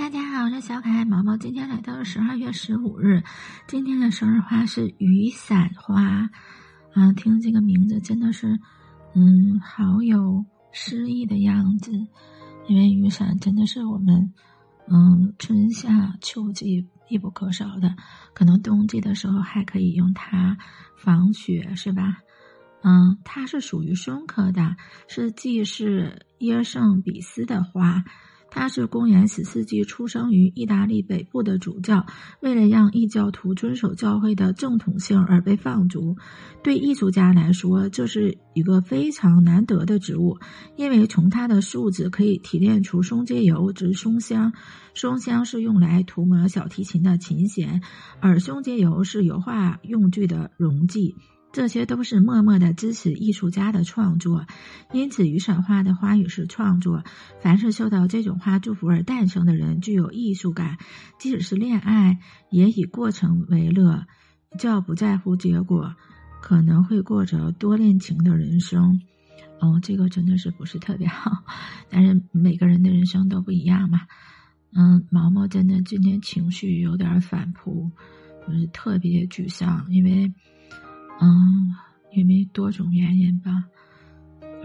大家好，我是小可爱毛毛。今天来到了十二月十五日，今天的生日花是雨伞花，啊，听这个名字真的是，嗯，好有诗意的样子。因为雨伞真的是我们，嗯，春夏秋季必不可少的，可能冬季的时候还可以用它防雪，是吧？嗯，它是属于松科的，是既是耶圣比斯的花。他是公元十世纪出生于意大利北部的主教，为了让异教徒遵守教会的正统性而被放逐。对艺术家来说，这是一个非常难得的植物，因为从它的树脂可以提炼出松节油之松香。松香是用来涂抹小提琴的琴弦，而松节油是油画用具的溶剂。这些都是默默的支持艺术家的创作，因此雨伞花的花语是创作。凡是受到这种花祝福而诞生的人，具有艺术感，即使是恋爱，也以过程为乐，较不在乎结果，可能会过着多恋情的人生。哦，这个真的是不是特别好，但是每个人的人生都不一样嘛。嗯，毛毛真的今天情绪有点反扑，就是特别沮丧，因为。嗯，因为多种原因吧，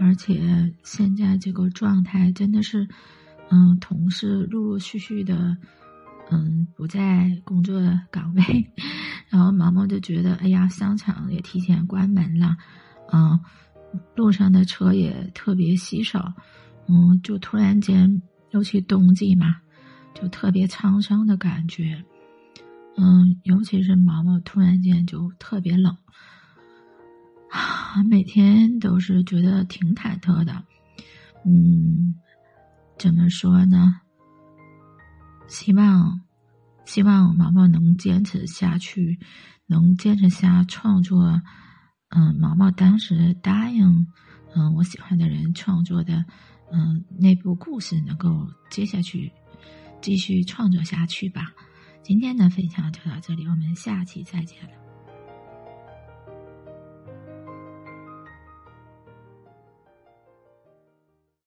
而且现在这个状态真的是，嗯，同事陆陆续续的，嗯，不在工作岗位，然后毛毛就觉得，哎呀，商场也提前关门了，嗯，路上的车也特别稀少，嗯，就突然间，尤其冬季嘛，就特别沧桑的感觉，嗯，尤其是毛毛突然间就特别冷。啊，每天都是觉得挺忐忑的，嗯，怎么说呢？希望，希望毛毛能坚持下去，能坚持下创作。嗯，毛毛当时答应，嗯，我喜欢的人创作的，嗯，那部故事能够接下去，继续创作下去吧。今天的分享就到这里，我们下期再见了。